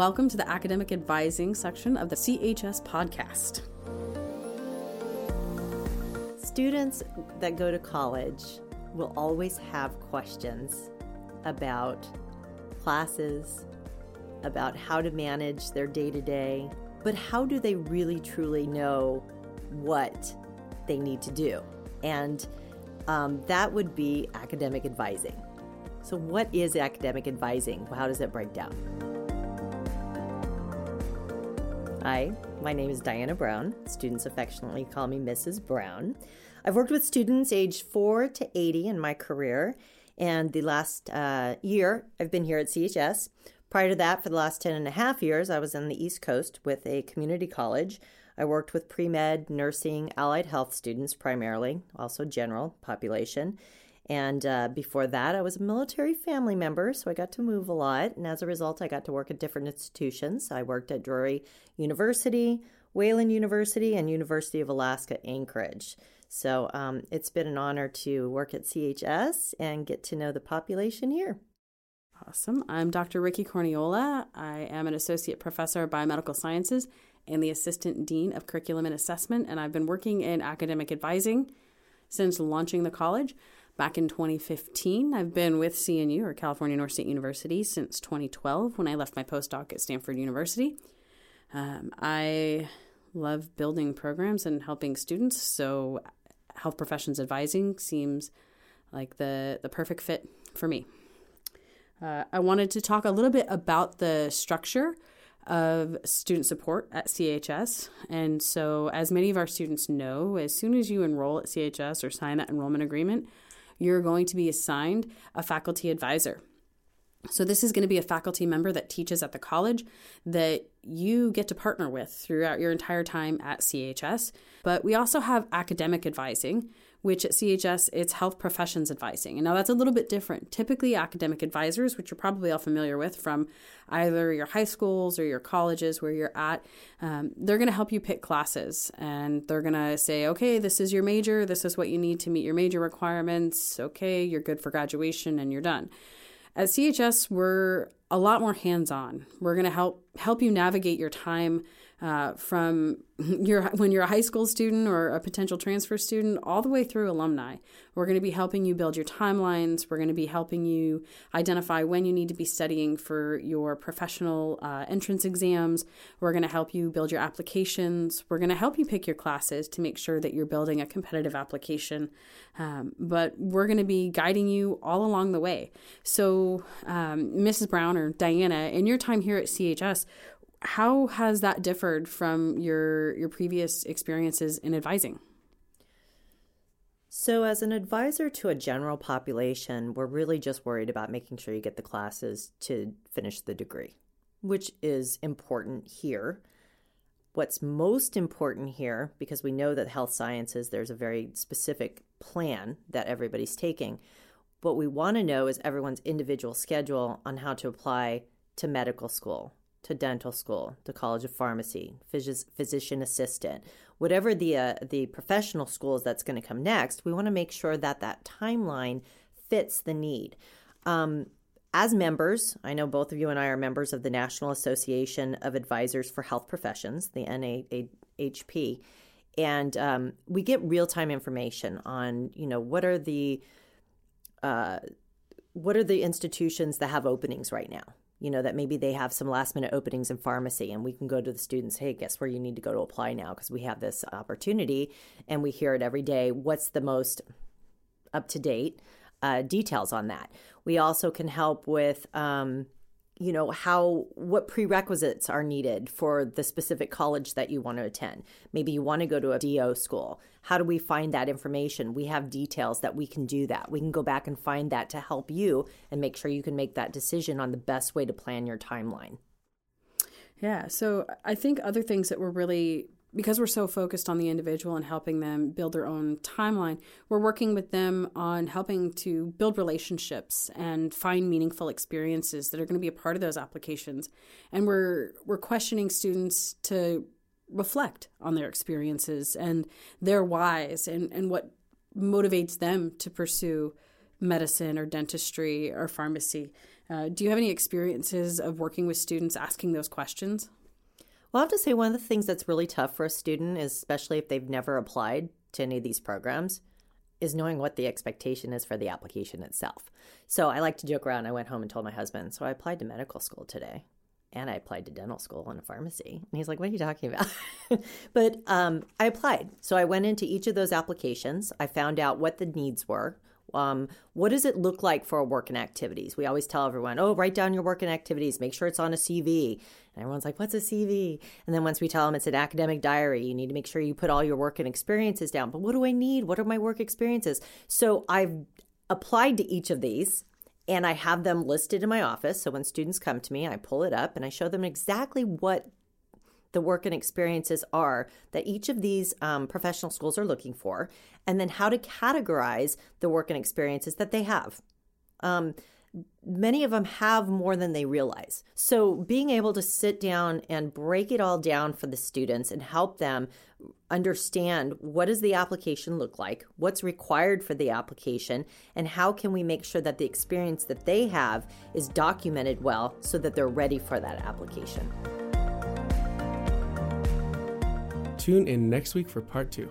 Welcome to the academic advising section of the CHS podcast. Students that go to college will always have questions about classes, about how to manage their day to day, but how do they really truly know what they need to do? And um, that would be academic advising. So, what is academic advising? How does it break down? Hi, my name is Diana Brown. Students affectionately call me Mrs. Brown. I've worked with students aged 4 to 80 in my career, and the last uh, year I've been here at CHS. Prior to that, for the last 10 and a half years, I was on the East Coast with a community college. I worked with pre med, nursing, allied health students primarily, also general population. And uh, before that, I was a military family member, so I got to move a lot. And as a result, I got to work at different institutions. I worked at Drury University, Wayland University, and University of Alaska Anchorage. So um, it's been an honor to work at CHS and get to know the population here. Awesome. I'm Dr. Ricky Corniola. I am an associate professor of biomedical sciences and the assistant dean of curriculum and assessment, and I've been working in academic advising since launching the college back in 2015. I've been with CNU, or California North State University, since 2012 when I left my postdoc at Stanford University. Um, I love building programs and helping students, so health professions advising seems like the, the perfect fit for me. Uh, I wanted to talk a little bit about the structure of student support at CHS. And so, as many of our students know, as soon as you enroll at CHS or sign that enrollment agreement, you're going to be assigned a faculty advisor. So, this is going to be a faculty member that teaches at the college that you get to partner with throughout your entire time at CHS. But we also have academic advising, which at CHS it's health professions advising. And now that's a little bit different. Typically, academic advisors, which you're probably all familiar with from either your high schools or your colleges where you're at, um, they're going to help you pick classes and they're going to say, okay, this is your major, this is what you need to meet your major requirements. Okay, you're good for graduation and you're done. At CHS, we're a lot more hands-on. We're going to help help you navigate your time uh, from your when you're a high school student or a potential transfer student all the way through alumni. We're going to be helping you build your timelines. We're going to be helping you identify when you need to be studying for your professional uh, entrance exams. We're going to help you build your applications. We're going to help you pick your classes to make sure that you're building a competitive application. Um, but we're going to be guiding you all along the way. So, um, Mrs. Brown or Diana, in your time here at CHS, how has that differed from your your previous experiences in advising? So, as an advisor to a general population, we're really just worried about making sure you get the classes to finish the degree, which is important here. What's most important here, because we know that health sciences, there's a very specific plan that everybody's taking. What we want to know is everyone's individual schedule on how to apply to medical school, to dental school, to College of Pharmacy, phys- physician assistant, whatever the uh, the professional schools that's going to come next. We want to make sure that that timeline fits the need. Um, as members, I know both of you and I are members of the National Association of Advisors for Health Professions, the NAHP, and um, we get real time information on you know what are the uh, what are the institutions that have openings right now you know, that maybe they have some last minute openings in pharmacy and we can go to the students, hey, guess where you need to go to apply now because we have this opportunity and we hear it every day. What's the most up to date uh, details on that? We also can help with, um, you know how what prerequisites are needed for the specific college that you want to attend. Maybe you want to go to a DO school. How do we find that information? We have details that we can do that. We can go back and find that to help you and make sure you can make that decision on the best way to plan your timeline. Yeah so i think other things that were really because we're so focused on the individual and helping them build their own timeline, we're working with them on helping to build relationships and find meaningful experiences that are going to be a part of those applications. And we're we're questioning students to reflect on their experiences and their whys and, and what motivates them to pursue medicine or dentistry or pharmacy. Uh, do you have any experiences of working with students asking those questions? Well, I have to say, one of the things that's really tough for a student, especially if they've never applied to any of these programs, is knowing what the expectation is for the application itself. So I like to joke around. I went home and told my husband, So I applied to medical school today and I applied to dental school and a pharmacy. And he's like, What are you talking about? but um, I applied. So I went into each of those applications. I found out what the needs were. Um, what does it look like for work and activities? We always tell everyone, oh, write down your work and activities, make sure it's on a CV. And everyone's like, what's a CV? And then once we tell them it's an academic diary, you need to make sure you put all your work and experiences down. But what do I need? What are my work experiences? So I've applied to each of these and I have them listed in my office. So when students come to me, I pull it up and I show them exactly what the work and experiences are that each of these um, professional schools are looking for, and then how to categorize the work and experiences that they have. Um, many of them have more than they realize. So, being able to sit down and break it all down for the students and help them understand what does the application look like, what's required for the application, and how can we make sure that the experience that they have is documented well so that they're ready for that application. Tune in next week for part two.